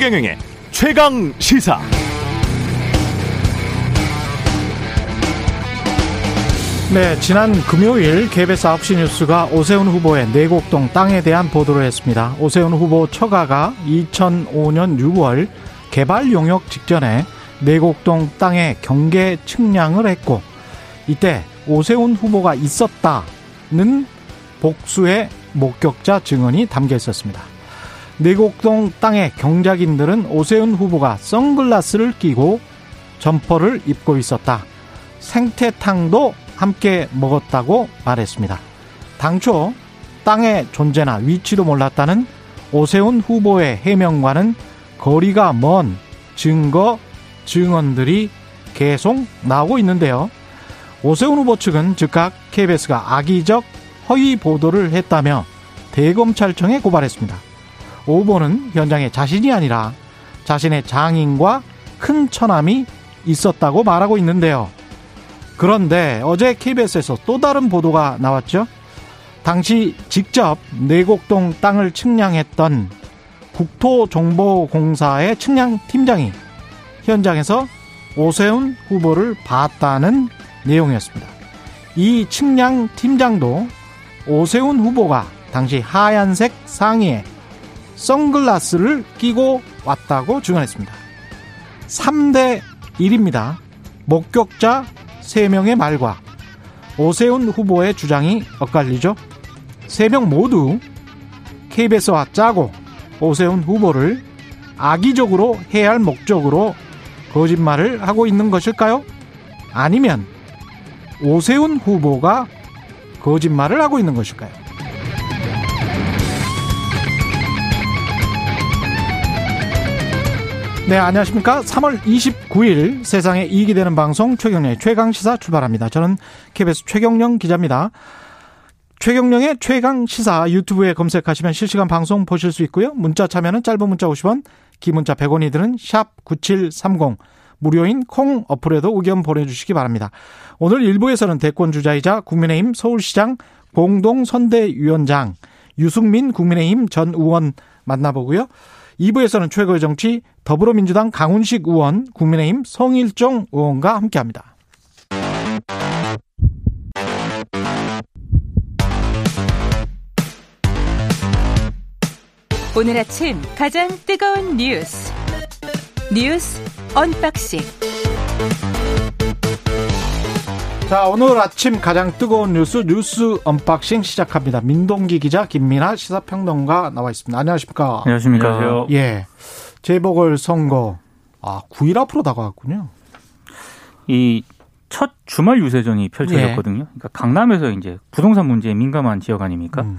최경영의 최강 시사. 네, 지난 금요일 KBS 9시 뉴스가 오세훈 후보의 내곡동 땅에 대한 보도를 했습니다. 오세훈 후보 처가가 2005년 6월 개발 용역 직전에 내곡동 땅의 경계 측량을 했고 이때 오세훈 후보가 있었다는 복수의 목격자 증언이 담겨 있었습니다. 내곡동 땅의 경작인들은 오세훈 후보가 선글라스를 끼고 점퍼를 입고 있었다. 생태탕도 함께 먹었다고 말했습니다. 당초 땅의 존재나 위치도 몰랐다는 오세훈 후보의 해명과는 거리가 먼 증거, 증언들이 계속 나오고 있는데요. 오세훈 후보 측은 즉각 KBS가 악의적 허위 보도를 했다며 대검찰청에 고발했습니다. 오 후보는 현장에 자신이 아니라 자신의 장인과 큰 처남이 있었다고 말하고 있는데요. 그런데 어제 KBS에서 또 다른 보도가 나왔죠. 당시 직접 내곡동 땅을 측량했던 국토정보공사의 측량팀장이 현장에서 오세훈 후보를 봤다는 내용이었습니다. 이 측량팀장도 오세훈 후보가 당시 하얀색 상의에 선글라스를 끼고 왔다고 증언했습니다. 3대 1입니다. 목격자 3명의 말과 오세훈 후보의 주장이 엇갈리죠. 3명 모두 KBS와 짜고 오세훈 후보를 악의적으로 해야 할 목적으로 거짓말을 하고 있는 것일까요? 아니면 오세훈 후보가 거짓말을 하고 있는 것일까요? 네, 안녕하십니까. 3월 29일 세상에 이익이 되는 방송 최경련의 최강시사 출발합니다. 저는 KBS 최경령 기자입니다. 최경령의 최강시사 유튜브에 검색하시면 실시간 방송 보실 수 있고요. 문자 참여는 짧은 문자 50원, 긴 문자 100원이 드는 샵 9730 무료인 콩 어플에도 의견 보내주시기 바랍니다. 오늘 일부에서는 대권 주자이자 국민의힘 서울시장 공동선대위원장 유승민 국민의힘 전 의원 만나보고요. 2부에서는 최고의 정치 더불어민주당 강훈식 의원, 국민의힘 성일종 의원과 함께합니다. 오늘 아침 가장 뜨거운 뉴스 뉴스 unboxing 자, 오늘 아침 가장 뜨거운 뉴스 뉴스 unboxing 시작합니다. 민동기 기자 김민아 시사평론가 나와 있습니다. 안녕하십니까? 안녕하십니까? 안녕하세요. 예. 재보궐 선거 아, 9일 앞으로 다가왔군요. 이 첫 주말 유세전이 펼쳐졌거든요. 예. 그러니까 강남에서 이제 부동산 문제에 민감한 지역 아닙니까? 음.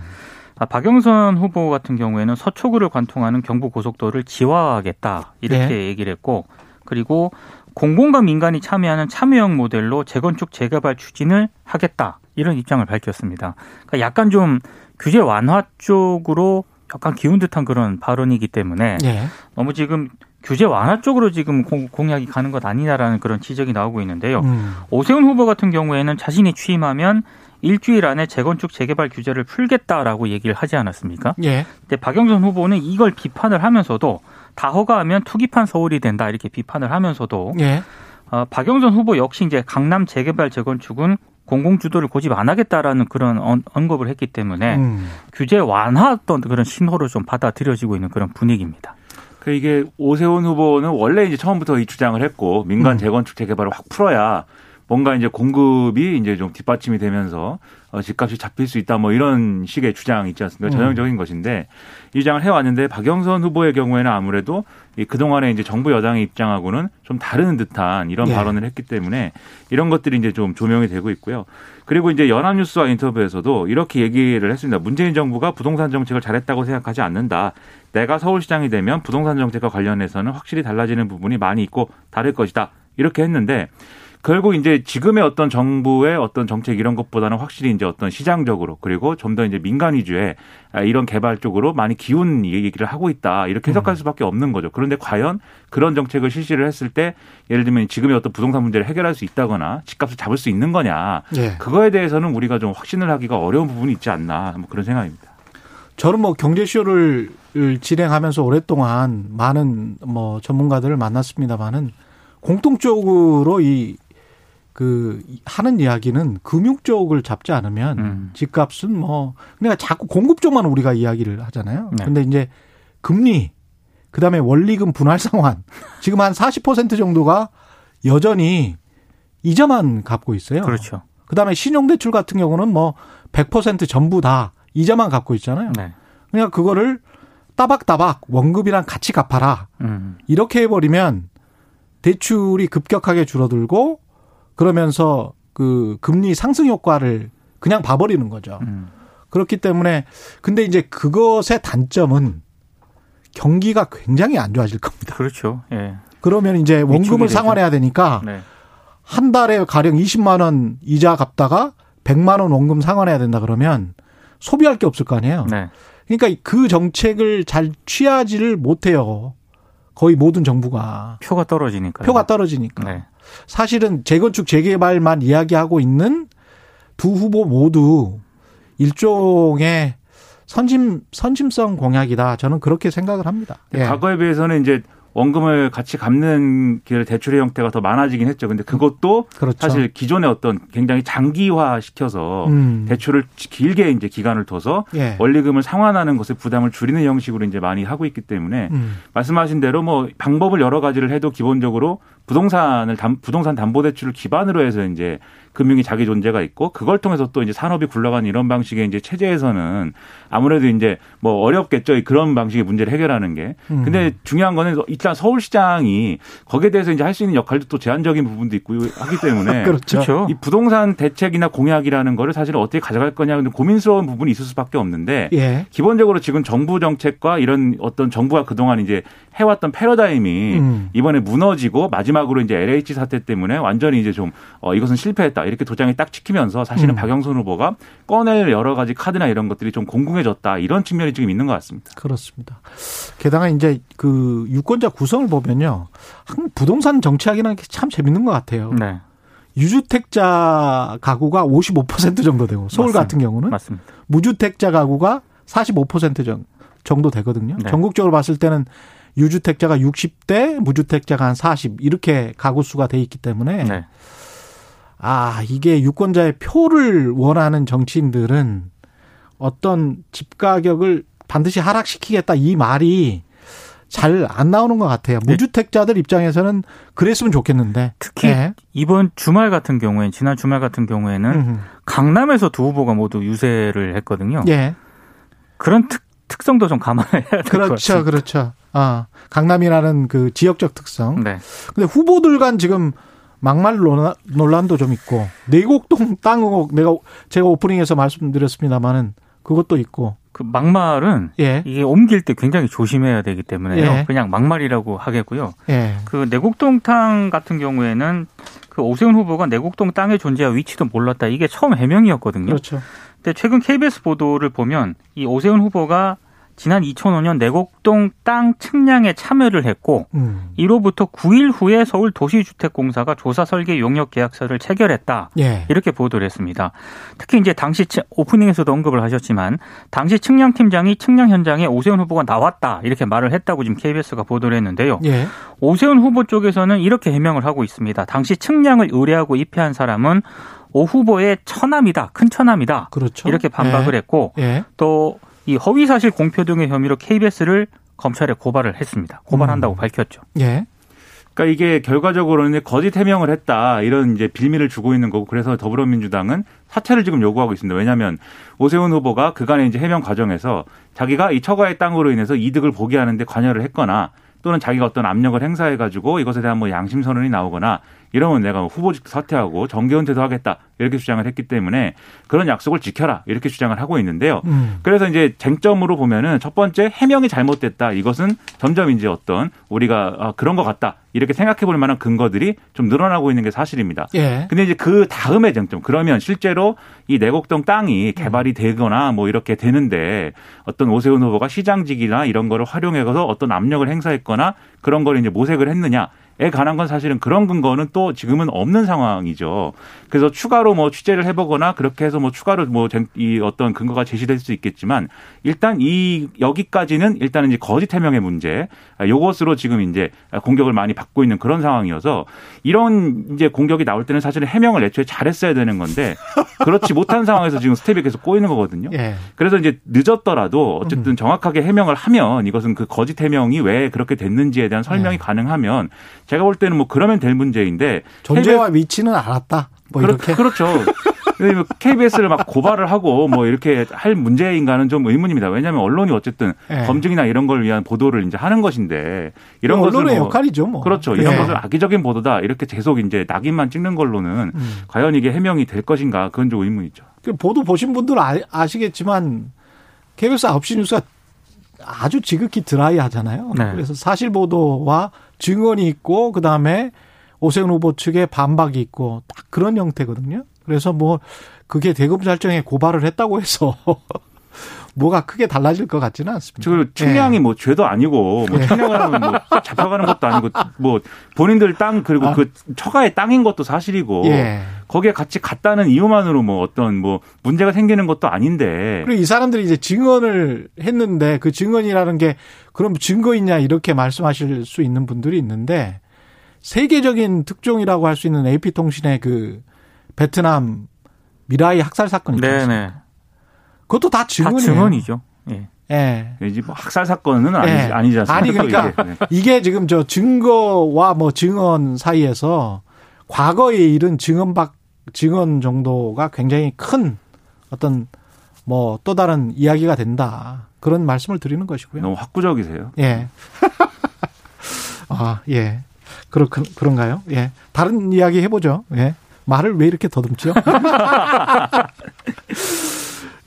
아, 박영선 후보 같은 경우에는 서초구를 관통하는 경부 고속도로를 지화하겠다 이렇게 예. 얘기를 했고 그리고 공공과 민간이 참여하는 참여형 모델로 재건축 재개발 추진을 하겠다 이런 입장을 밝혔습니다. 그러니까 약간 좀 규제 완화 쪽으로 약간 기운 듯한 그런 발언이기 때문에 예. 너무 지금 규제 완화 쪽으로 지금 공약이 가는 것 아니냐라는 그런 지적이 나오고 있는데요. 음. 오세훈 후보 같은 경우에는 자신이 취임하면 일주일 안에 재건축 재개발 규제를 풀겠다라고 얘기를 하지 않았습니까? 예. 근데 박영선 후보는 이걸 비판을 하면서도 다 허가하면 투기판 서울이 된다 이렇게 비판을 하면서도 예. 어, 박영선 후보 역시 이제 강남 재개발 재건축은 공공 주도를 고집 안 하겠다라는 그런 언급을 했기 때문에 음. 규제 완화 어떤 그런 신호로 좀 받아들여지고 있는 그런 분위기입니다. 그 이게 오세훈 후보는 원래 이제 처음부터 이 주장을 했고 민간 음. 재건축 재개발을 확 풀어야 뭔가 이제 공급이 이제 좀 뒷받침이 되면서 어, 집값이 잡힐 수 있다 뭐 이런 식의 주장이 있지 않습니까? 음. 전형적인 것인데 이 주장을 해왔는데 박영선 후보의 경우에는 아무래도 이 그동안에 이제 정부 여당의 입장하고는 좀 다른 듯한 이런 예. 발언을 했기 때문에 이런 것들이 이제 좀 조명이 되고 있고요. 그리고 이제 연합뉴스와 인터뷰에서도 이렇게 얘기를 했습니다. 문재인 정부가 부동산 정책을 잘했다고 생각하지 않는다. 내가 서울시장이 되면 부동산 정책과 관련해서는 확실히 달라지는 부분이 많이 있고 다를 것이다. 이렇게 했는데 결국 이제 지금의 어떤 정부의 어떤 정책 이런 것보다는 확실히 이제 어떤 시장적으로 그리고 좀 더 이제 민간 위주의 이런 개발 쪽으로 많이 기운 얘기를 하고 있다 이렇게 해석할 음. 수밖에 없는 거죠. 그런데 과연 그런 정책을 실시를 했을 때 예를 들면 지금의 어떤 부동산 문제를 해결할 수 있다거나 집값을 잡을 수 있는 거냐 예. 그거에 대해서는 우리가 좀 확신을 하기가 어려운 부분이 있지 않나 뭐 그런 생각입니다. 저는 뭐 경제쇼를 진행하면서 오랫동안 많은 뭐 전문가들을 만났습니다만은 공통적으로 이 그 하는 이야기는 금융 쪽을 잡지 않으면 음. 집값은 뭐 그러니까 자꾸 공급 쪽만 우리가 이야기를 하잖아요. 네. 근데 이제 금리 그다음에 원리금 분할 상환 지금 한 40% 정도가 여전히 이자만 갚고 있어요. 그렇죠. 그다음에 신용대출 같은 경우는 뭐 100% 전부 다 이자만 갚고 있잖아요. 네. 그러니까 그거를 따박따박 원금이랑 같이 갚아라. 음. 이렇게 해버리면 대출이 급격하게 줄어들고 그러면서 그 금리 상승 효과를 그냥 봐버리는 거죠. 음. 그렇기 때문에 근데 이제 그것의 단점은 경기가 굉장히 안 좋아질 겁니다. 그렇죠. 예. 그러면 이제 원금을. 상환해야 되니까 네. 한 달에 가령 20만 원 이자 갚다가 100만 원 원금 상환해야 된다 그러면 소비할 게 없을 거 아니에요. 네. 그러니까 그 정책을 잘 취하지를 못해요. 거의 모든 정부가 표가 떨어지니까. 표가 떨어지니까. 네. 사실은 재건축 재개발만 이야기하고 있는 두 후보 모두 일종의 선심 선심성 공약이다. 저는 그렇게 생각을 합니다. 예. 과거에 비해서는 이제 원금을 같이 갚는 그 대출의 형태가 더 많아지긴 했죠. 근데 그것도 그렇죠. 사실 기존의 어떤 굉장히 장기화 시켜서 음. 대출을 길게 이제 기간을 둬서 예. 원리금을 상환하는 것에 부담을 줄이는 형식으로 이제 많이 하고 있기 때문에 음. 말씀하신 대로 뭐 방법을 여러 가지를 해도 기본적으로 부동산을 담, 부동산 담보 대출을 기반으로 해서 이제 금융이 자기 존재가 있고 그걸 통해서 또 이제 산업이 굴러가는 이런 방식의 이제 체제에서는 아무래도 이제 뭐 어렵겠죠. 그런 방식의 문제를 해결하는 게. 음. 근데 중요한 거는 일단 서울시장이 거기에 대해서 이제 할 수 있는 역할도 또 제한적인 부분도 있고 하기 때문에 그렇죠. 그렇죠. 이 부동산 대책이나 공약이라는 거를 사실 어떻게 가져갈 거냐 근데 고민스러운 부분이 있을 수밖에 없는데 예. 기본적으로 지금 정부 정책과 이런 어떤 정부가 그동안 이제 해왔던 패러다임이 음. 이번에 무너지고 마지막으로 이제 LH 사태 때문에 완전히 이제 좀 어, 이것은 실패했다 이렇게 도장이 딱 찍히면서 사실은 음. 박영선 후보가 꺼낼 여러 가지 카드나 이런 것들이 좀 공공해졌다 이런 측면이 지금 있는 것 같습니다. 그렇습니다. 게다가 이제 그 유권자 구성을 보면요. 부동산 정치하기는 참 재밌는 것 같아요. 네. 유주택자 가구가 55% 정도 되고 서울 맞습니다. 같은 경우는 맞습니다. 무주택자 가구가 45% 정- 정도 되거든요. 네. 전국적으로 봤을 때는 유주택자가 60대, 무주택자가 한 40 이렇게 가구 수가 돼 있기 때문에 네. 아 이게 유권자의 표를 원하는 정치인들은 어떤 집 가격을 반드시 하락시키겠다 이 말이 잘 안 나오는 것 같아요. 네. 무주택자들 입장에서는 그랬으면 좋겠는데 특히 예. 이번 주말 같은 경우에는 지난 주말 같은 경우에는 음. 강남에서 두 후보가 모두 유세를 했거든요. 예. 그런 특, 특성도 좀 감안해야 될것 그렇죠. 그렇죠. 아, 강남이라는 그 지역적 특성. 네. 근데 후보들 간 지금 막말 논란- 논란도 좀 있고 내곡동 땅 의혹 내가 제가 오프닝에서 말씀드렸습니다만은 그것도 있고 그 막말은 예, 이게 옮길 때 굉장히 조심해야 되기 때문에요. 예. 그냥 막말이라고 하겠고요. 예, 그 내곡동 땅 같은 경우에는 그 오세훈 후보가 내곡동 땅의 존재와 위치도 몰랐다. 이게 처음 해명이었거든요. 그렇죠. 근데 최근 KBS 보도를 보면 이 오세훈 후보가 지난 2005년 내곡동 땅 측량에 참여를 했고 음, 이로부터 9일 후에 서울 도시주택공사가 조사 설계 용역 계약서를 체결했다. 예, 이렇게 보도를 했습니다. 특히 이제 당시 치- 오프닝에서도 언급을 하셨지만 당시 측량 팀장이 측량 현장에 오세훈 후보가 나왔다 이렇게 말을 했다고 지금 KBS가 보도를 했는데요. 예, 오세훈 후보 쪽에서는 이렇게 해명을 하고 있습니다. 당시 측량을 의뢰하고 입회한 사람은 오 후보의 처남이다, 큰 처남이다 그렇죠. 이렇게 반박을 했고 예, 또이 허위 사실 공표 등의 혐의로 KBS를 검찰에 고발을 했습니다. 고발한다고 음. 밝혔죠. 예, 그러니까 이게 결과적으로는 거짓 해명을 했다 이런 이제 빌미를 주고 있는 거고 그래서 더불어민주당은 사퇴를 지금 요구하고 있습니다. 왜냐하면 오세훈 후보가 그간의 이제 해명 과정에서 자기가 이 처가의 땅으로 인해서 이득을 보게 하는데 관여를 했거나 또는 자기가 어떤 압력을 행사해 가지고 이것에 대한 뭐 양심 선언이 나오거나 이러면 내가 후보직 사퇴하고 정계 은퇴도 하겠다 이렇게 주장을 했기 때문에 그런 약속을 지켜라 이렇게 주장을 하고 있는데요. 음, 그래서 이제 쟁점으로 보면은 첫 번째 해명이 잘못됐다. 이것은 점점 이제 어떤 우리가 아, 그런 것 같다. 이렇게 생각해 볼 만한 근거들이 좀 늘어나고 있는 게 사실입니다. 예, 근데 이제 그 다음에 쟁점. 그러면 실제로 이 내곡동 땅이 개발이 되거나 뭐 이렇게 되는데 어떤 오세훈 후보가 시장직이나 이런 거를 활용해서 어떤 압력을 행사했거나 그런 걸 이제 모색을 했느냐. 관한 건 사실은 그런 근거는 또 지금은 없는 상황이죠. 그래서 추가로 뭐 취재를 해보거나 그렇게 해서 뭐 추가로 뭐 이 어떤 근거가 제시될 수 있겠지만 일단 이 여기까지는 일단은 이제 거짓 해명의 문제 요것으로 지금 이제 공격을 많이 받고 있는 그런 상황이어서 이런 이제 공격이 나올 때는 사실은 해명을 애초에 잘했어야 되는 건데 그렇지 못한 상황에서 지금 스텝이 계속 꼬이는 거거든요. 예. 그래서 이제 늦었더라도 어쨌든 음. 정확하게 해명을 하면 이것은 그 거짓 해명이 왜 그렇게 됐는지에 대한 설명이 예. 가능하면 제가 볼 때는 뭐 그러면 될 문제인데 존재와 위치는 알았다. 뭐 그렇, 이렇게 그렇죠. KBS를 막 고발을 하고 뭐 이렇게 할 문제인가는 좀 의문입니다. 왜냐하면 언론이 어쨌든 네. 검증이나 이런 걸 위한 보도를 이제 하는 것인데 이런 것을 언론의 뭐 역할이죠. 뭐. 그렇죠. 이런 네. 것을 악의적인 보도다 이렇게 계속 이제 낙인만 찍는 걸로는 음. 과연 이게 해명이 될 것인가 그건 좀 의문이죠. 그 보도 보신 분들 은 아시겠지만 KBS 9시 뉴스가 아주 지극히 드라이하잖아요. 네. 그래서 사실 보도와 증언이 있고 그 다음에 오세훈 후보 측의 반박이 있고 딱 그런 형태거든요. 그래서 뭐 그게 대검찰청에 고발을 했다고 해서 뭐가 크게 달라질 것 같지는 않습니다. 그 측량이 네. 뭐 죄도 아니고 뭐 예. 측량을 하면 뭐 잡혀가는 것도 아니고 뭐 본인들 땅 그리고 아. 그 처가의 땅인 것도 사실이고 예. 거기에 같이 갔다는 이유만으로 뭐 어떤 뭐 문제가 생기는 것도 아닌데 그리고 이 사람들이 이제 증언을 했는데 그 증언이라는 게 그럼 증거 있냐 이렇게 말씀하실 수 있는 분들이 있는데 세계적인 특종이라고 할 수 있는 AP통신의 그 베트남 미라이 학살 사건 있죠. 네네. 그것도 다 증언이에요. 다 증언이죠. 예. 예. 이제 뭐 학살 사건은 아니, 예. 아니지 않습니까? 아니 그러니까 이게. 네. 이게 지금 저 증거와 뭐 증언 사이에서 과거에 이른 증언박 증언 정도가 굉장히 큰 어떤 뭐 또 다른 이야기가 된다. 그런 말씀을 드리는 것이고요. 너무 확구적이세요. 예. 아, 예. 그렇, 그런가요? 예. 다른 이야기 해보죠. 예. 말을 왜 이렇게 더듬죠?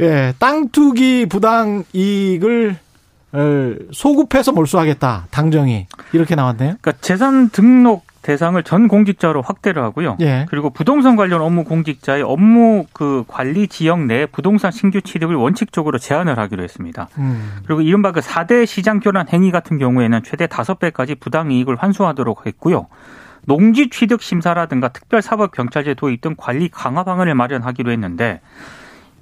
예. 땅 투기 부당 이익을 소급해서 몰수하겠다. 당정이. 이렇게 나왔네요. 그러니까 재산 등록 대상을 전 공직자로 확대를 하고요. 예. 그리고 부동산 관련 업무 공직자의 업무 그 관리 지역 내 부동산 신규 취득을 원칙적으로 제한을 하기로 했습니다. 음. 그리고 이른바 그 4대 시장 교란 행위 같은 경우에는 최대 5배까지 부당 이익을 환수하도록 했고요. 농지 취득 심사라든가 특별 사법 경찰제 도입 등 관리 강화 방안을 마련하기로 했는데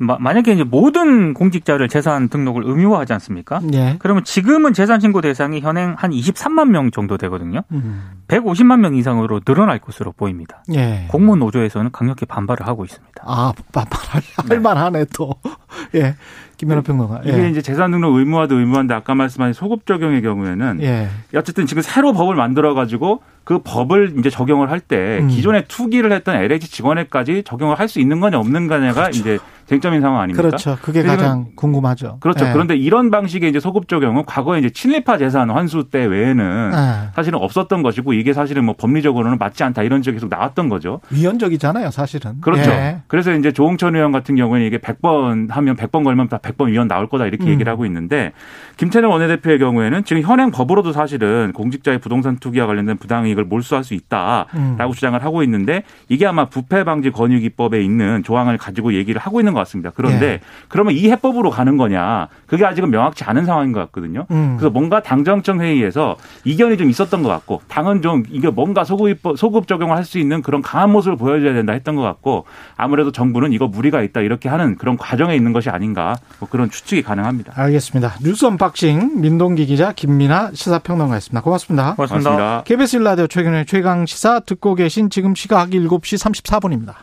만약에 이제 모든 공직자를 재산 등록을 의무화하지 않습니까? 예. 그러면 지금은 재산 신고 대상이 현행 한 23만 명 정도 되거든요. 음. 150만 명 이상으로 늘어날 것으로 보입니다. 예. 공무원 노조에서는 강력히 반발을 하고 있습니다. 아, 반발할 네. 만하네 또. 예. 김연아 평론가. 이게 예. 이제 재산 등록 의무화도 의무화인데 아까 말씀하신 소급 적용의 경우에는 예. 어쨌든 지금 새로 법을 만들어 가지고 그 법을 이제 적용을 할때 음. 기존에 투기를 했던 LH 직원에까지 적용을 할 수 있는 거냐 없는 거냐가 그렇죠. 이제 쟁점인 상황 아닙니까? 그렇죠. 그게 가장 궁금하죠. 그렇죠. 네. 그런데 이런 방식의 이제 소급 적용은 과거에 이제 친일파 재산 환수 때 외에는 네. 사실은 없었던 것이고 이게 사실은 뭐 법리적으로는 맞지 않다 이런 적이 계속 나왔던 거죠. 위헌적이잖아요, 사실은. 그렇죠. 네. 그래서 이제 조홍천 의원 같은 경우에는 이게 100번 하면 100번 걸면 다 100번 위헌 나올 거다 이렇게 음. 얘기를 하고 있는데 김태년 원내대표의 경우에는 지금 현행 법으로도 사실은 공직자의 부동산 투기와 관련된 부당이익을 몰수할 수 있다라고 음. 주장을 하고 있는데 이게 아마 부패 방지 권유 기법에 있는 조항을 가지고 얘기를 하고 있는 것 같습니다. 그런데 예. 그러면 이 해법으로 가는 거냐? 그게 아직은 명확치 않은 상황인 것 같거든요. 음. 그래서 뭔가 당정청 회의에서 이견이 좀 있었던 것 같고 당은 좀 이게 뭔가 소급 소급 적용을 할 수 있는 그런 강한 모습을 보여줘야 된다 했던 것 같고 아무래도 정부는 이거 무리가 있다 이렇게 하는 그런 과정에 있는 것이 아닌가 뭐 그런 추측이 가능합니다. 알겠습니다. 뉴스 unboxing 민동기 기자 김민아 시사평론가였습니다. 고맙습니다. 고맙습니다. 고맙습니다. KBS 일라디오 최경영의 최강 시사 듣고 계신 지금 시각 7시 34분입니다.